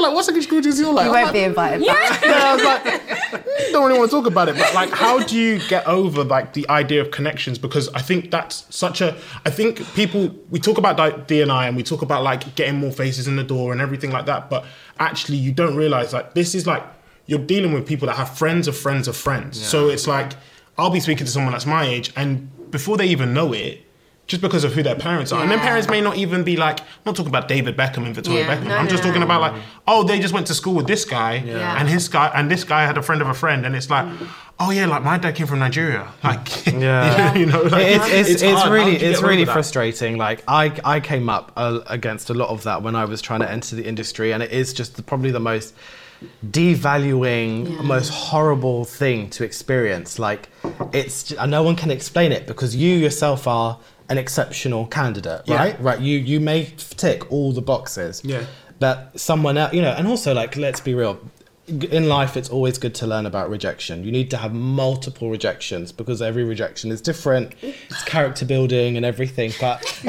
Speaker 1: were like, what's secondary school do you feel like?
Speaker 4: You
Speaker 1: oh,
Speaker 4: won't
Speaker 1: like,
Speaker 4: be invited back. [laughs]
Speaker 1: yeah, I was like, [laughs] don't really want to talk about it, but like, how do you get over like the idea of connections? Because I think that's such a. I think people we talk about D and I and we talk about like getting more faces in the door and everything like that, but actually you don't realize like this is like you're dealing with people that have friends of friends of friends. So it's like I'll be speaking to someone that's my age, and before they even know it. Just because of who their parents are, and their parents may not even be like. I'm not talking about David Beckham and Victoria
Speaker 3: Yeah.
Speaker 1: Beckham.
Speaker 3: No,
Speaker 1: I'm
Speaker 3: no,
Speaker 1: just
Speaker 3: no.
Speaker 1: talking about like, oh, they just went to school with this guy,
Speaker 3: Yeah.
Speaker 1: and his guy, and this guy had a friend of a friend, and it's like, oh yeah, like my dad came from Nigeria, [laughs] like,
Speaker 2: Yeah. [laughs]
Speaker 1: you know, like,
Speaker 2: it's, it's, it's,
Speaker 1: hard. How
Speaker 2: really it's really frustrating. Like I I came up uh, against a lot of that when I was trying to enter the industry, and it is just the, probably the most devaluing,
Speaker 3: Yeah.
Speaker 2: most horrible thing to experience. Like it's no one can explain it because you yourself are an exceptional candidate,
Speaker 1: Yeah.
Speaker 2: right? Right. You you may tick all the boxes.
Speaker 1: Yeah.
Speaker 2: But someone else, you know, and also like let's be real. In life, it's always good to learn about rejection. You need to have multiple rejections because every rejection is different. It's character building and everything. But [laughs]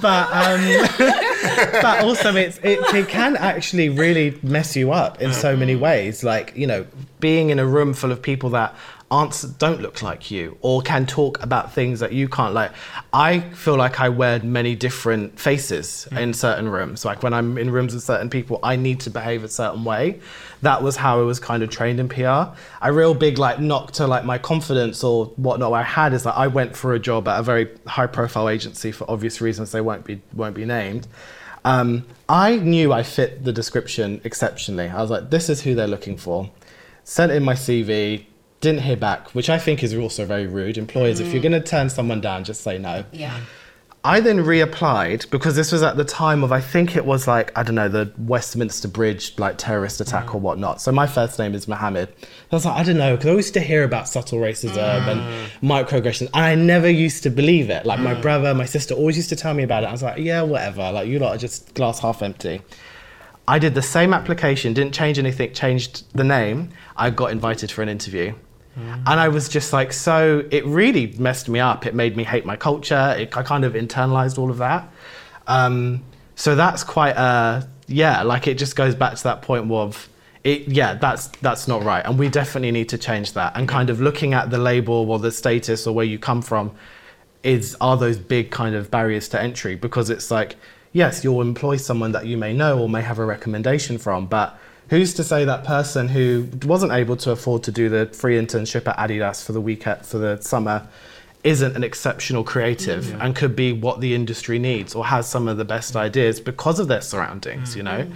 Speaker 2: but um, [laughs] but also it's it, it can actually really mess you up in so many ways. Like you know, being in a room full of people that aren't don't look like you or can talk about things that you can't like i feel like i wear many different faces in certain rooms. Like when i'm in rooms with certain people i need to behave a certain way. That was how i was kind of trained in pr a real big like knock to like my confidence or whatnot i had is that i went for a job at a very high profile agency for obvious reasons they won't be won't be named. Um, I knew I fit the description exceptionally. I was like, this is who they're looking for. Sent in my CV, didn't hear back, which I think is also very rude. Employers, if you're mm. going to turn someone down, just say no.
Speaker 4: Yeah.
Speaker 2: I then reapplied because this was at the time of I think it was like I don't know the Westminster Bridge like terrorist attack mm. or whatnot. So my first name is Mohammad. I was like I don't know because I used to hear about subtle racism and mm. microaggressions, and I never used to believe it. Like my brother, my sister always used to tell me about it. I was like, yeah, whatever. Like you lot are just glass half empty. I did the same application, didn't change anything, changed the name. I got invited for an interview. And I was just like, so it really messed me up. It made me hate my culture. It, I kind of internalized all of that. Um, so that's quite a, yeah, like it just goes back to that point of, it, yeah, that's that's not right, and we definitely need to change that. And kind of looking at the label or the status or where you come from, is are those big kind of barriers to entry because it's like yes you'll employ someone that you may know or may have a recommendation from but who's to say that person who wasn't able to afford to do the free internship at adidas for the week at, for the summer isn't an exceptional creative and could be what the industry needs or has some of the best ideas because of their surroundings you know?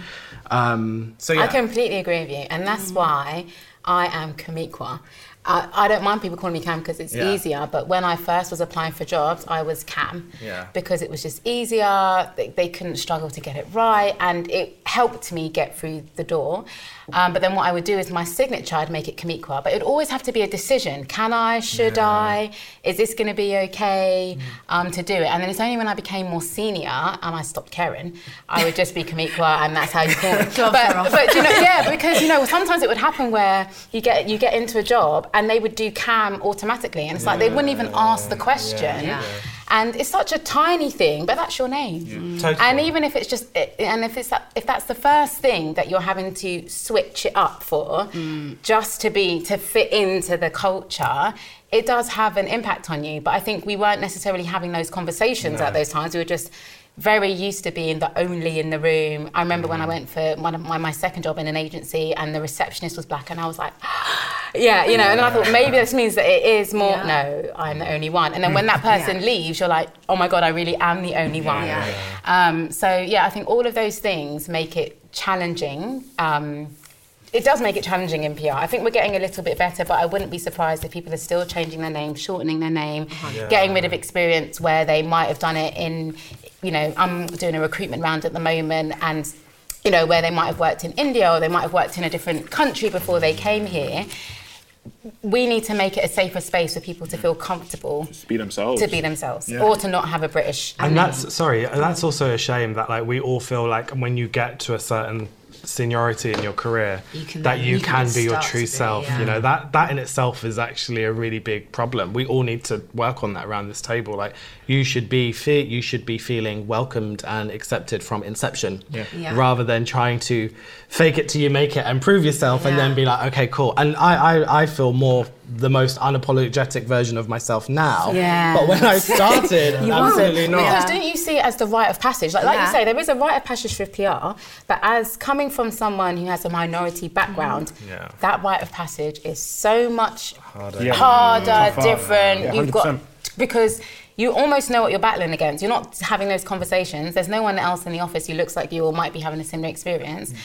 Speaker 2: Um, so yeah.
Speaker 3: I completely agree with you, and that's why I am Kamiqua. Uh, I don't mind people calling me Cam because it's
Speaker 2: Yeah.
Speaker 3: easier, but when I first was applying for jobs, I was Cam
Speaker 2: Yeah.
Speaker 3: because it was just easier. They, they couldn't struggle to get it right, and it helped me get through the door. Um, but then what I would do is my signature, I'd make it Kamiqua, but it would always have to be a decision. Can I? Should I? Is this going to be okay um, to do it? And then it's only when I became more senior and I stopped caring, I would just be Kamiqua, and that's how you call it. [laughs] but, but you know, yeah, because you know, sometimes it would happen where you get you get into a job and they would do cam automatically, and it's like they wouldn't even ask the question. And it's such a tiny thing, but that's your name. Mm.
Speaker 2: Totally.
Speaker 3: And even if it's just, and if it's that, if that's the first thing that you're having to switch it up for, mm. just to be to fit into the culture, it does have an impact on you. But I think we weren't necessarily having those conversations at those times. We were just very used to being the only in the room. I remember when I went for one of my, my second job in an agency, and the receptionist was black, and I was like. [gasps] Yeah, you know, and I thought maybe this means that it is more. No, I'm the only one. And then when that [laughs] person leaves, you're like, oh my god, I really am the only one. Um, so yeah, I think all of those things make it challenging. Um, it does make it challenging in PR. I think we're getting a little bit better, but I wouldn't be surprised if people are still changing their name, shortening their name, getting rid of experience where they might have done it in, you know, I'm doing a recruitment round at the moment and you know, where they might have worked in India or they might have worked in a different country before they came here. We need to make it a safer space for people to feel comfortable to
Speaker 1: Be themselves.
Speaker 3: to be themselves
Speaker 1: Yeah.
Speaker 3: or to not have a British
Speaker 2: and
Speaker 3: name.
Speaker 2: that's sorry and that's also a shame that like we all feel like when you get to a certain seniority in your career
Speaker 5: You can
Speaker 2: that you
Speaker 5: you
Speaker 2: can
Speaker 5: can
Speaker 2: be your true
Speaker 5: to be,
Speaker 2: self
Speaker 5: yeah.
Speaker 2: you know that that in itself is actually a really big problem we all need to work on that around this table like you should be fe- you should be feeling welcomed and accepted from inception
Speaker 1: Yeah.
Speaker 5: Yeah.
Speaker 2: rather than trying to fake it till you make it and prove yourself and then be like okay cool and I, I i feel more the most unapologetic version of myself now
Speaker 3: Yeah.
Speaker 2: but when i [laughs] started absolutely not
Speaker 3: Because don't you see it as the rite of passage? Like, like
Speaker 5: Yeah.
Speaker 3: you say, there is a rite of passage for PR, but as coming from someone who has a minority background, mm.
Speaker 2: Yeah.
Speaker 3: that rite of passage is so much harder,
Speaker 1: Yeah. Tougher.
Speaker 3: different.
Speaker 1: Yeah,
Speaker 3: You've got because you almost know what you're battling against. You're not having those conversations. There's no one else in the office who looks like you or might be having a similar experience. Mm.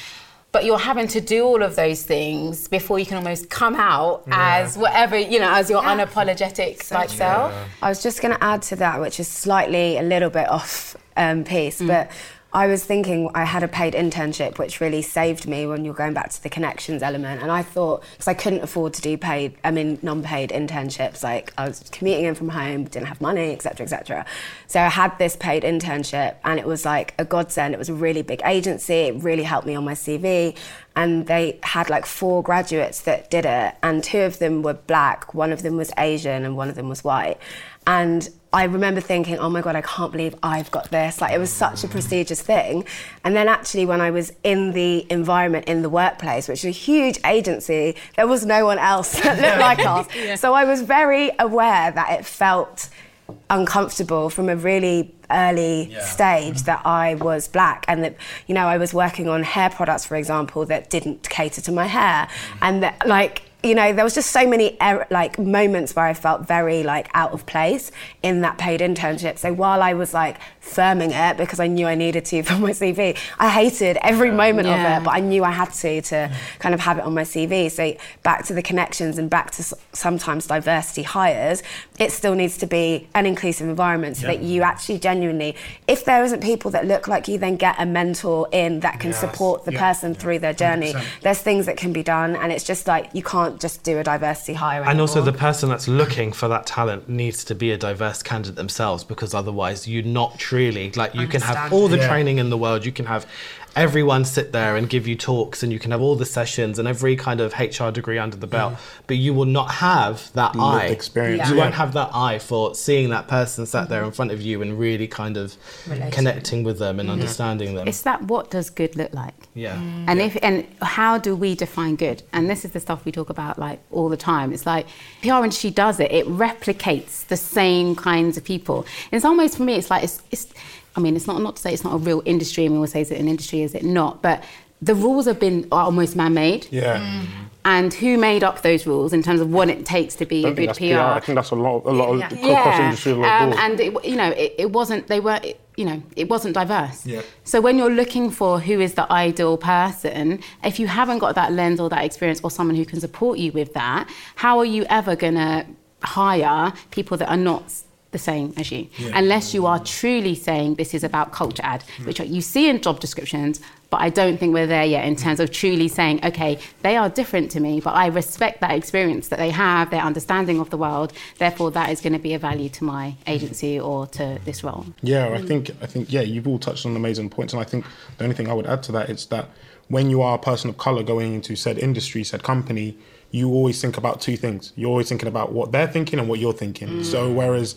Speaker 3: But you're having to do all of those things before you can almost come out as whatever, you know, as your unapologetic like self.
Speaker 4: I was just going to add to that, which is slightly a little bit off um, piece, but I was thinking I had a paid internship, which really saved me when you're going back to the connections element. And I thought, because I couldn't afford to do paid, I mean, non-paid internships, like I was commuting in from home, didn't have money, etc., etc. So I had this paid internship, and it was like a godsend. It was a really big agency. It really helped me on my CV. And they had like four graduates that did it, and two of them were black, one of them was Asian, and one of them was white. And I remember thinking, oh my God, I can't believe I've got this. Like, it was such a prestigious thing. And then, actually, when I was in the environment in the workplace, which is a huge agency, there was no one else [laughs] that looked like [laughs] us. So I was very aware that it felt uncomfortable from a really early stage that I was black and that you know I was working on hair products for example that didn't cater to my hair mm. and that like you know, there was just so many er- like moments where I felt very like out of place in that paid internship. So while I was like firming it because I knew I needed to [laughs] for my CV, I hated every oh, moment
Speaker 3: Yeah.
Speaker 4: of it, but I knew I had to to kind of have it on my CV. So back to the connections and back to sometimes diversity hires, it still needs to be an inclusive environment so that you actually genuinely, if there isn't people that look like you, then get a mentor in that can
Speaker 2: Yes.
Speaker 4: support the
Speaker 1: Yeah.
Speaker 4: person through their journey.
Speaker 1: 100%.
Speaker 4: There's things that can be done, and it's just like you can't just do a diversity hire.
Speaker 2: And also, the person that's looking for that talent needs to be a diverse candidate themselves because otherwise, you're not truly like you can have all the
Speaker 1: Yeah.
Speaker 2: training in the world, you can have everyone sit there and give you talks, and you can have all the sessions and every kind of HR degree under the belt, mm-hmm. but you will not have that eye.
Speaker 1: experience.
Speaker 2: You
Speaker 1: Yeah.
Speaker 2: won't have that eye for seeing that person sat there mm-hmm. in front of you and really kind of connecting with them and mm-hmm. understanding them.
Speaker 3: It's that what does good look like?
Speaker 2: yeah. Mm.
Speaker 3: And if and how do we define good? And this is the stuff we talk about like all the time. It's like PR she does it. It replicates the same kinds of people. In some ways, for me, it's like it's. it's I mean, it's not not to say it's not a real industry. I mean, we'll say is it an industry? Is it not? But the rules have been almost man-made.
Speaker 1: Yeah.
Speaker 3: And who made up those rules in terms of what it takes to be a good
Speaker 5: that's
Speaker 3: PR?
Speaker 5: PR. I think that's a lot, a lot of
Speaker 4: Yeah.
Speaker 5: across industry. A lot
Speaker 3: um, and it, you know, it, it wasn't. They were, you know, it wasn't diverse.
Speaker 1: Yeah.
Speaker 3: So when you're looking for who is the ideal person, if you haven't got that lens or that experience or someone who can support you with that, how are you ever gonna hire people that are not the same as you? Unless you are truly saying this is about culture ad, mm. which you see in job descriptions. But I don't think we're there yet in terms of truly saying, okay, they are different to me, but I respect that experience that they have, their understanding of the world. Therefore, that is going to be a value to my agency or to this role.
Speaker 5: Yeah, I mm. think I think yeah, you've all touched on amazing points, and I think the only thing I would add to that is that when you are a person of color going into said industry, said company, you always think about two things. You're always thinking about what they're thinking and what you're thinking. Mm. So whereas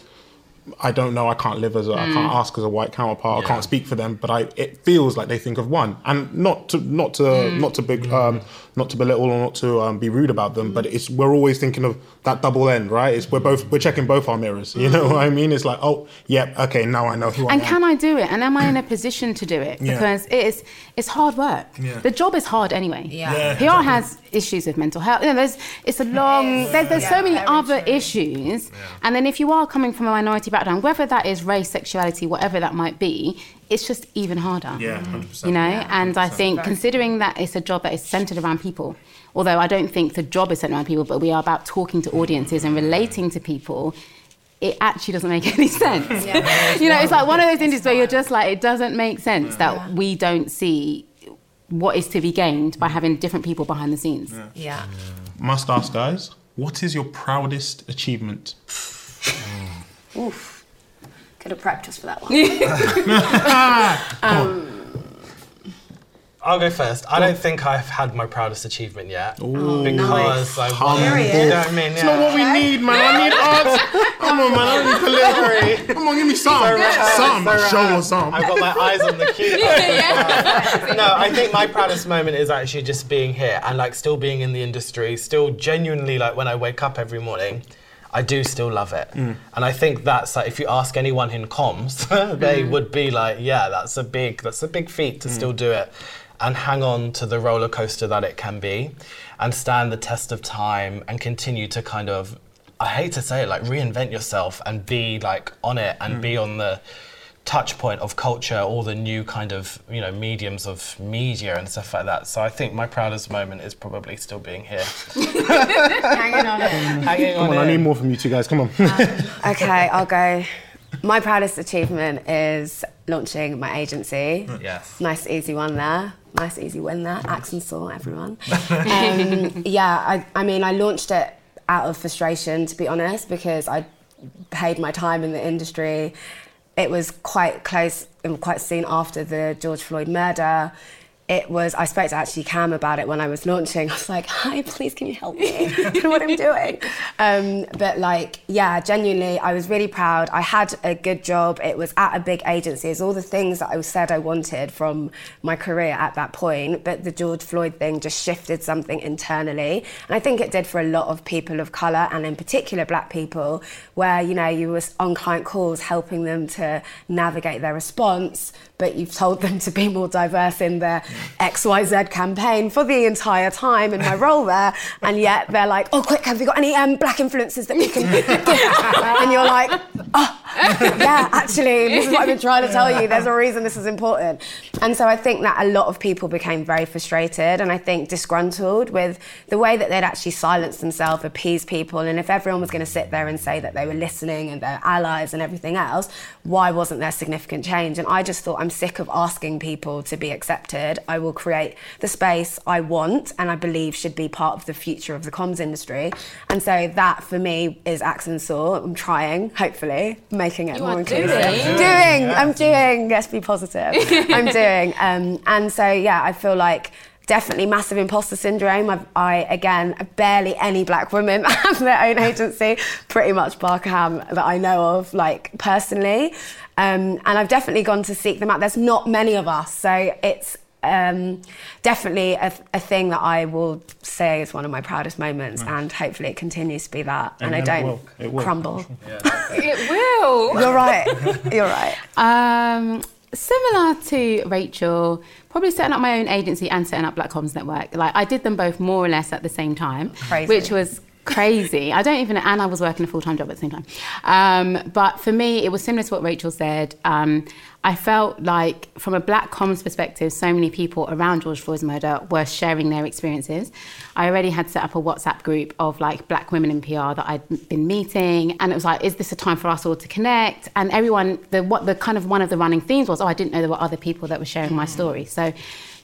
Speaker 5: I don't know, I can't live as I can't ask as a white counterpart, I can't speak for them, but I it feels like they think of one, and not to not to not to big um, not to belittle or not to um, be rude about them, but it's we're always thinking of that double end, right? It's we're both we're checking both our mirrors, you know what I mean? It's like oh, yep, okay, now I know who I
Speaker 3: And
Speaker 5: am.
Speaker 3: can I do it? And am I in a position to do it?
Speaker 1: Yeah.
Speaker 3: Because it is it's hard work.
Speaker 1: Yeah.
Speaker 3: The job is hard anyway.
Speaker 4: Yeah.
Speaker 3: PR has issues with mental health. You know, there's it's a long there's, there's so many other
Speaker 4: true.
Speaker 3: issues. And then if you are coming from a minority background, whether that is race, sexuality, whatever that might be, it's just even harder.
Speaker 1: Yeah, 100%.
Speaker 3: You know, and I think considering that it's a job that is centered around people, although I don't think the job is centered around people, but we are about talking to audiences and relating to people, it actually doesn't make [laughs] any sense. [laughs] you know, it's like one of those industries where you're just like, it doesn't make sense that we don't see what is to be gained by having different people behind the scenes.
Speaker 4: yeah.
Speaker 1: Must ask, guys, what is your proudest achievement?
Speaker 4: Oof. Could have practiced for that one. [laughs]
Speaker 2: Um, I'll go first. I don't think I've had my proudest achievement yet because I
Speaker 1: Humble.
Speaker 2: you know what I mean.
Speaker 1: It's not what we need, man. I need [laughs] art. Come on, man. I need delivery. Come on, give me some. some. Show or some.
Speaker 2: I've got my eyes on the cue. [laughs] no, I think my proudest moment is actually just being here and like still being in the industry, still genuinely like when I wake up every morning. I do still love it, mm. and I think that's like if you ask anyone in comms, [laughs] they mm. would be like, "Yeah, that's a big, that's a big feat to mm. still do it, and hang on to the roller coaster that it can be, and stand the test of time, and continue to kind of, I hate to say it, like reinvent yourself and be like on it and be hmm. on the touch point of culture, all the new kind of you know mediums of media and stuff like that. So I think my proudest moment is probably still being here, [laughs]
Speaker 4: Hanging on it.
Speaker 2: hanging
Speaker 5: Come on, I need more from you two guys. Come on.
Speaker 4: Um, okay, I'll go. My proudest achievement is launching my agency.
Speaker 2: Yes.
Speaker 4: Nice easy one there. Nice easy win there. Axe & Saw everyone. [laughs] Um, yeah, I, I mean, I launched it out of frustration, to be honest, because I paid my time in the industry. It was quite close and quite soon after the George Floyd murder. It was, I spoke to actually Cam about it when I was launching. [laughs] I was like, hi, please, can you help me? [laughs] What I'm doing. Um, but like, yeah, genuinely, I was really proud. I had a good job. It was at a big agency. It's all the things that I said I wanted from my career at that point. But the George Floyd thing just shifted something internally. And I think it did for a lot of people of colour and in particular black people, where, you know, you were on client calls helping them to navigate their response, but you've told them to be more diverse in their XYZ campaign for the entire time in my role there. And yet they're like, oh, quick, have you got any um, black influencers that we can [laughs] And you're like, oh, yeah, actually, this is what I've been trying to tell you. There's a reason this is important. And so I think that a lot of people became very frustrated and I think disgruntled with the way that they'd actually silenced themselves, appeased people. And if everyone was going to sit there and say that they were listening and they're allies and everything else, why wasn't there significant change? And I just thought, I'm sick of asking people to be accepted. I will create the space I want and I believe should be part of the future of the comms industry. And so that for me is Axe & Saw. I'm trying, hopefully, making it
Speaker 6: You
Speaker 4: more
Speaker 6: are
Speaker 4: inclusive.
Speaker 6: doing.
Speaker 4: Doing, I'm doing. Let's be positive. [laughs] I'm doing. Um, and so yeah, I feel like definitely massive imposter syndrome. I've, I again, barely any black women [laughs] have their own agency. Pretty much Barkham that I know of, like personally. Um, and I've definitely gone to seek them out. There's not many of us, so it's um, definitely a, a thing that I will say is one of my proudest moments, and hopefully it continues to be that, and,
Speaker 5: And-
Speaker 4: I don't
Speaker 5: will. It will.
Speaker 4: crumble.
Speaker 6: It will. [laughs]
Speaker 4: You're right. You're right. [laughs]
Speaker 3: Um, similar to Rachel, probably setting up my own agency and setting up Black Comms Network. Like I did them both more or less at the same time,
Speaker 4: Crazy.
Speaker 3: which was crazy. I don't even, and I was working a full time job at the same time. Um, but for me, it was similar to what Rachel said. Um, I felt like, from a black comms perspective, so many people around George Floyd's murder were sharing their experiences. I already had set up a WhatsApp group of like black women in PR that I'd been meeting, and it was like, is this a time for us all to connect? And everyone, the what the kind of one of the running themes was, oh, I didn't know there were other people that were sharing my mm. story. So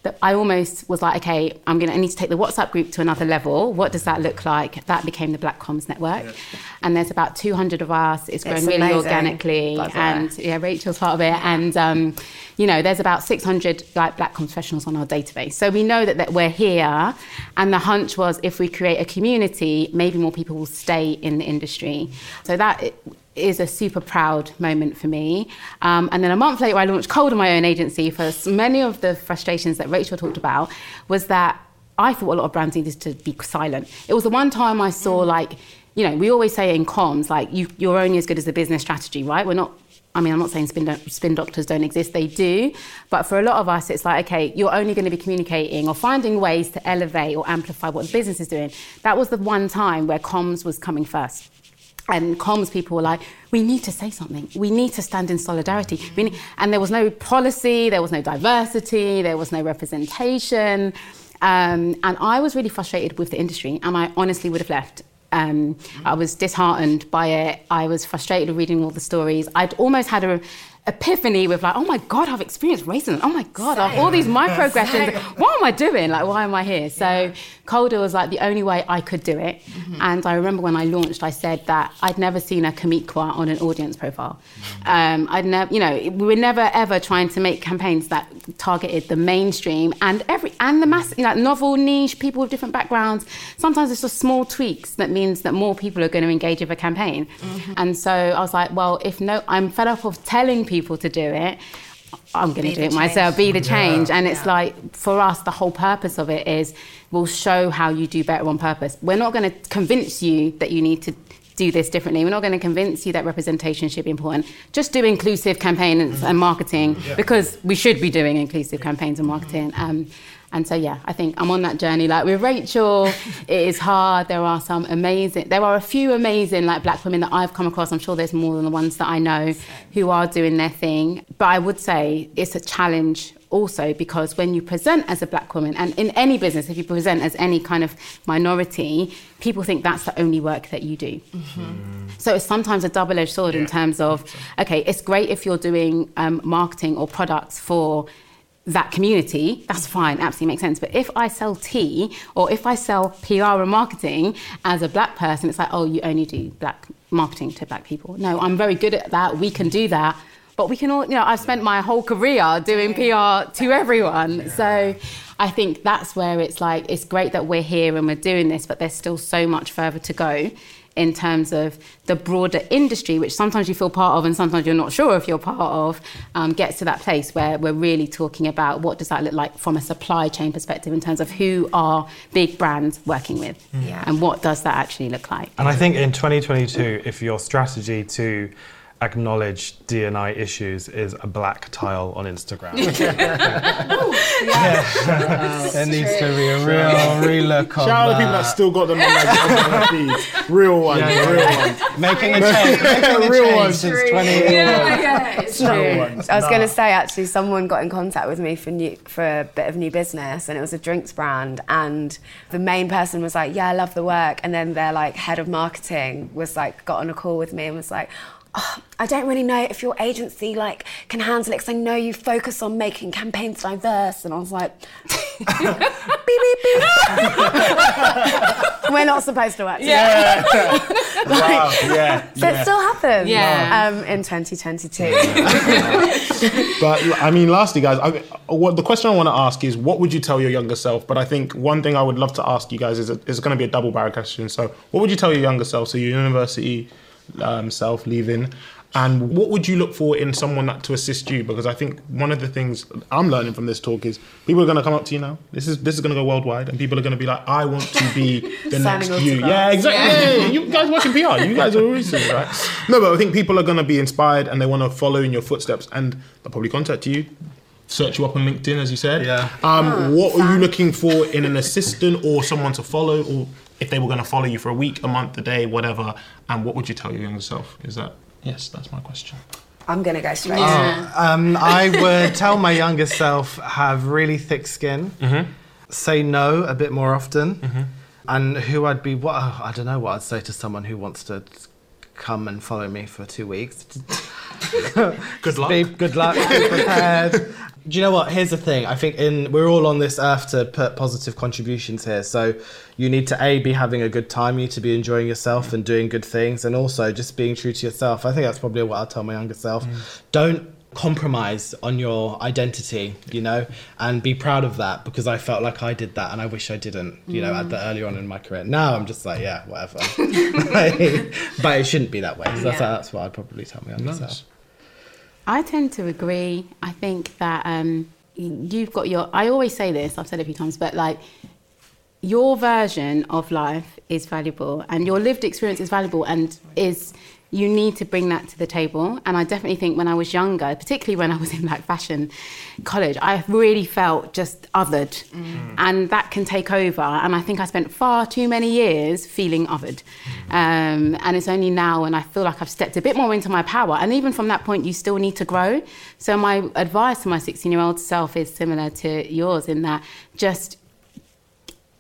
Speaker 3: that I almost was like, okay, I'm gonna I need to take the WhatsApp group to another level. What does that look like? That became the Black Comms Network, and there's about 200 of us. It's grown
Speaker 4: It's
Speaker 3: really
Speaker 4: amazing,
Speaker 3: organically,
Speaker 4: by the way.
Speaker 3: and yeah, Rachel's part of it, and um, you know, there's about 600 like Black professionals on our database. So we know that, that we're here, and the hunch was if we create a community, maybe more people will stay in the industry. So that. is a super proud moment for me. Um, and then a month later, I launched Coldr on my own agency for many of the frustrations that Rachel talked about was that I thought a lot of brands needed to be silent. It was the one time I saw like, you know, we always say in comms, like you, you're only as good as the business strategy, right? We're not, I mean, I'm not saying spin, doc- spin doctors don't exist, they do. But for a lot of us, it's like, okay, you're only going to be communicating or finding ways to elevate or amplify what the business is doing. That was the one time where comms was coming first and comms people were like, we need to say something. We need to stand in solidarity. And there was no policy, there was no diversity, there was no representation. Um, and I was really frustrated with the industry, and I honestly would have left. Um, I was disheartened by it. I was frustrated reading all the stories. I'd almost had a epiphany with like, oh my god, I've experienced racism. Oh my god, I've all these microaggressions. What am I doing? Like, why am I here? So Coldr was like the only way I could do it. Mm-hmm. And I remember when I launched, I said that I'd never seen a Kamiqua on an audience profile. Mm-hmm. Um, I'd never, you know, we were never ever trying to make campaigns that targeted the mainstream and every and the mass, you know, novel niche people with different backgrounds. Sometimes it's just small tweaks that means that more people are going to engage with a campaign. Mm-hmm. And so I was like, well, if no, I'm fed up of telling people to do it. I'm going to do
Speaker 4: the
Speaker 3: it myself, be the change. And it's
Speaker 4: Yeah.
Speaker 3: like, for us, the whole purpose of it is we'll show how you do better on purpose. We're not going to convince you that you need to do this differently. We're not going to convince you that representation should be important. Just do inclusive campaigns and marketing because we should be doing inclusive campaigns and marketing. Um, and so, yeah, I think I'm on that journey. Like with Rachel, [laughs] it is hard. There are some amazing, there are a few amazing like black women that I've come across. I'm sure there's more than the ones that I know who are doing their thing. But I would say it's a challenge also because when you present as a black woman and in any business if you present as any kind of minority people think that's the only work that you do so it's sometimes a double-edged sword in terms of okay it's great if you're doing um, marketing or products for that community, that's fine, absolutely makes sense. But if I sell tea or if I sell PR and marketing as a black person, it's like, oh, you only do black marketing to black people. No, I'm very good at that. We can do that. But we can all, you know, I've spent my whole career doing PR to everyone. So I think that's where it's like, it's great that we're here and we're doing this, but there's still so much further to go in terms of the broader industry, which sometimes you feel part of and sometimes you're not sure if you're part of, um, gets to that place where we're really talking about what does that look like from a supply chain perspective in terms of who are big brands working with
Speaker 4: Yeah.
Speaker 3: and what does that actually look like.
Speaker 2: And I think in 2022, if your strategy to acknowledge D&I issues is a black tile on Instagram. [laughs] There needs to be a real relook on
Speaker 5: Shout out to people that
Speaker 2: that.
Speaker 5: still got them on their [laughs] feeds. Real ones,
Speaker 2: Yeah, yeah,
Speaker 5: real
Speaker 2: yeah.
Speaker 5: ones.
Speaker 2: Making a change, making a
Speaker 5: Real
Speaker 2: change [laughs]
Speaker 5: ones.
Speaker 2: since 20 years.
Speaker 6: yeah, it's
Speaker 5: Real ones.
Speaker 4: I was going to say actually, someone got in contact with me for new, for a bit of new business, and it was a drinks brand. And the main person was like, "Yeah, I love the work," and then their like head of marketing was like, got on a call with me and was like. Oh, I don't really know if your agency like can handle it because I know you focus on making campaigns diverse, and I was like, [laughs] beep beep beep. We're not supposed to work. together. [laughs]
Speaker 5: Wow, [laughs] yeah.
Speaker 4: So it still happens.
Speaker 3: Yeah.
Speaker 4: Um, in 2022.
Speaker 5: But I mean, lastly, guys, I, what the question I want to ask is, what would you tell your younger self? But I think one thing I would love to ask you guys is, is going to be a double barrel question. So, what would you tell your younger self? So, your university um, self leaving, and what would you look for in someone that to assist you? Because I think one of the things I'm learning from this talk is people are going to come up to you now. This is this is going to go worldwide, and people are going to be like, I want to be the next you.
Speaker 4: autographs.
Speaker 5: Yeah, exactly. Yeah, you guys work in PR. You guys are recent, right? No, but I think people are going to be inspired and they want to follow in your footsteps, and they'll probably contact you, search you up on LinkedIn, as you said.
Speaker 2: Yeah.
Speaker 5: Um, what are you looking for in an assistant or someone to follow, or if they were going to follow you for a week, a month, a day, whatever? And what would you tell your younger self? Is that yes? That's my question.
Speaker 4: I'm gonna go straight.
Speaker 3: Yeah.
Speaker 2: Um, I would tell my younger self have really thick skin, say no a bit more often, and who I'd be. What I don't know what I'd say to someone who wants to come and follow me for two weeks.
Speaker 1: Good luck.
Speaker 2: Be good luck, be prepared. Do you know what? Here's the thing. I think in we're all on this earth to put positive contributions here. So you need to a be having a good time. You need to be enjoying yourself and doing good things, and also just being true to yourself. I think that's probably what I'll tell my younger self. Mm. Don't compromise on your identity, you know, and be proud of that because I felt like I did that and I wish I didn't, you know, at the mm. earlier on in my career. Now I'm just like, yeah, whatever. [laughs] [laughs] but it shouldn't be that way. So that's,
Speaker 3: Yeah.
Speaker 2: that's what I'd probably tell my younger self.
Speaker 3: I tend to agree. I think that um, you've got your. I always say this. I've said it a few times, but like your version of life is valuable, and your lived experience is valuable, and is you need to bring that to the table. And I definitely think when I was younger, particularly when I was in like fashion college, I really felt just othered, and that can take over. And I think I spent far too many years feeling othered. Um, and it's only now when I feel like I've stepped a bit more into my power. And even from that point, you still need to grow. So my advice to my 16 year old self is similar to yours in that just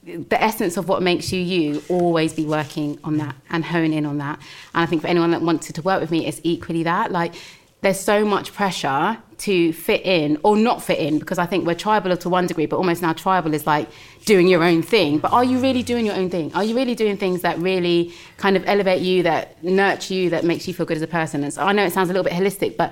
Speaker 3: the essence of what makes you you always be working on that and hone in on that. And i think for anyone that wanted to work with me it's equally that. Like there's so much pressure to fit in or not fit in because i think we're tribal to one degree but almost now tribal is like doing your own thing. But are you really doing your own thing? Are you really doing things that really kind of elevate you that nurture you that makes you feel good as a person? And so i know it sounds a little bit holistic but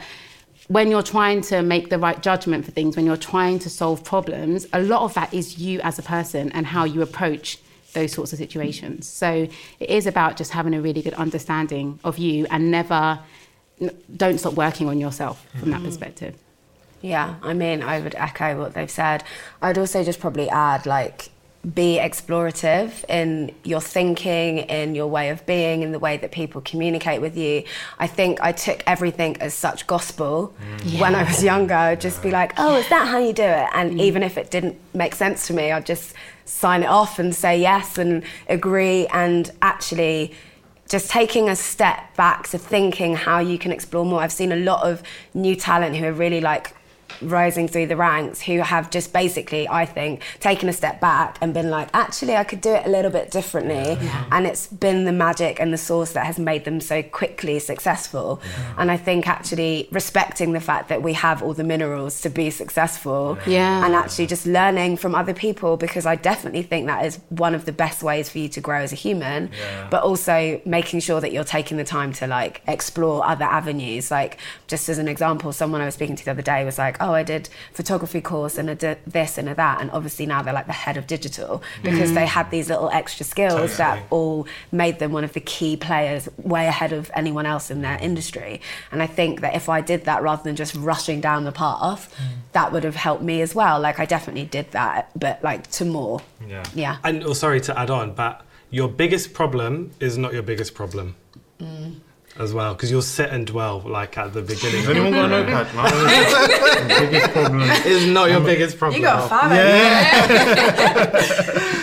Speaker 3: when you're trying to make the right judgment for things, when you're trying to solve problems, a lot of that is you as a person and how you approach those sorts of situations. So it is about just having a really good understanding of you and never, don't stop working on yourself from that mm-hmm. perspective.
Speaker 4: Yeah, I mean, I would echo what they've said. I'd also just probably add, like, be explorative in your thinking, in your way of being, in the way that people communicate with you. I think I took everything as such gospel mm. when I was younger. I'd just be like, oh, is that how you do it? And mm. even if it didn't make sense to me, I'd just sign it off and say yes and agree and actually just taking a step back to thinking how you can explore more. I've seen a lot of new talent who are really like rising through the ranks who have just basically, I think, taken a step back and been like, actually, I could do it a little bit differently. And it's been the magic and the source that has made them so quickly successful. And I think actually respecting the fact that we have all the minerals to be successful
Speaker 3: Yeah.
Speaker 4: and actually just learning from other people because I definitely think that is one of the best ways for you to grow as a human. But also making sure that you're taking the time to like explore other avenues. Like just as an example, someone I was speaking to the other day was like, "Oh, I did photography course and I did this and a that," and obviously now they're like the head of digital because they mm. had these little extra skills that all made them one of the key players, way ahead of anyone else in their industry. And I think that if I did that rather than just rushing down the path, mm. that would have helped me as well. Like I definitely did that, but like to more.
Speaker 2: Yeah.
Speaker 4: Yeah.
Speaker 2: And oh, sorry to add on, but your biggest problem is not your biggest problem. Mm. As well because you'll sit and dwell like at the beginning.
Speaker 5: Has anyone got a notepad? man? biggest problem.
Speaker 2: Is not your biggest problem.
Speaker 6: You got five.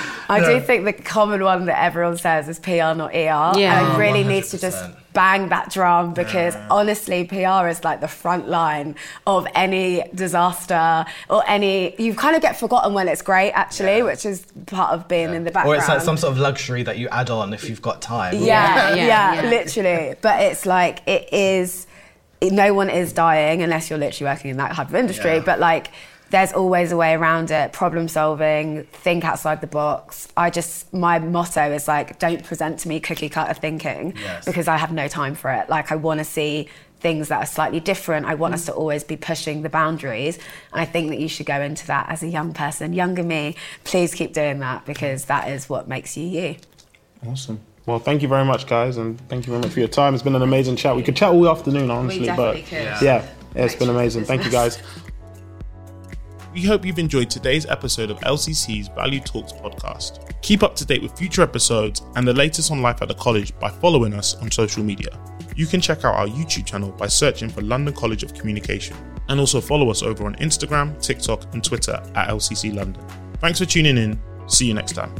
Speaker 6: [laughs] [laughs]
Speaker 4: I do think the common one that everyone says is PR, not ER.
Speaker 3: Yeah.
Speaker 4: And I
Speaker 7: Oh,
Speaker 4: really need to just bang that drum because honestly, PR is like the front line of any disaster or any. You kind of get forgotten when it's great, actually, which is part of being in the background.
Speaker 7: Or it's like some sort of luxury that you add on if you've got time.
Speaker 4: Yeah,
Speaker 3: Yeah,
Speaker 4: yeah,
Speaker 3: yeah, yeah.
Speaker 4: literally. But it's like it is. No one is dying unless you're literally working in that type of industry.
Speaker 7: Yeah.
Speaker 4: But like, there's always a way around it. Problem solving, think outside the box. I just my motto is like, don't present to me cookie cutter thinking
Speaker 7: Yes.
Speaker 4: because I have no time for it. Like, I want to see things that are slightly different. I want us to always be pushing the boundaries. And I think that you should go into that as a young person, younger me. Please keep doing that because that is what makes you you.
Speaker 5: Awesome. Well, thank you very much, guys, and thank you very much for your time. It's been an amazing chat. We could chat all afternoon, honestly,
Speaker 4: definitely
Speaker 5: but
Speaker 4: could.
Speaker 5: yeah,
Speaker 4: Yeah.
Speaker 5: it's been amazing. Thank you, guys.
Speaker 1: We hope you've enjoyed today's episode of LCC's Value Talks podcast. Keep up to date with future episodes and the latest on life at the college by following us on social media. You can check out our YouTube channel by searching for London College of Communication and also follow us over on Instagram, TikTok, and Twitter at LCC London. Thanks for tuning in. See you next time.